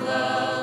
Love.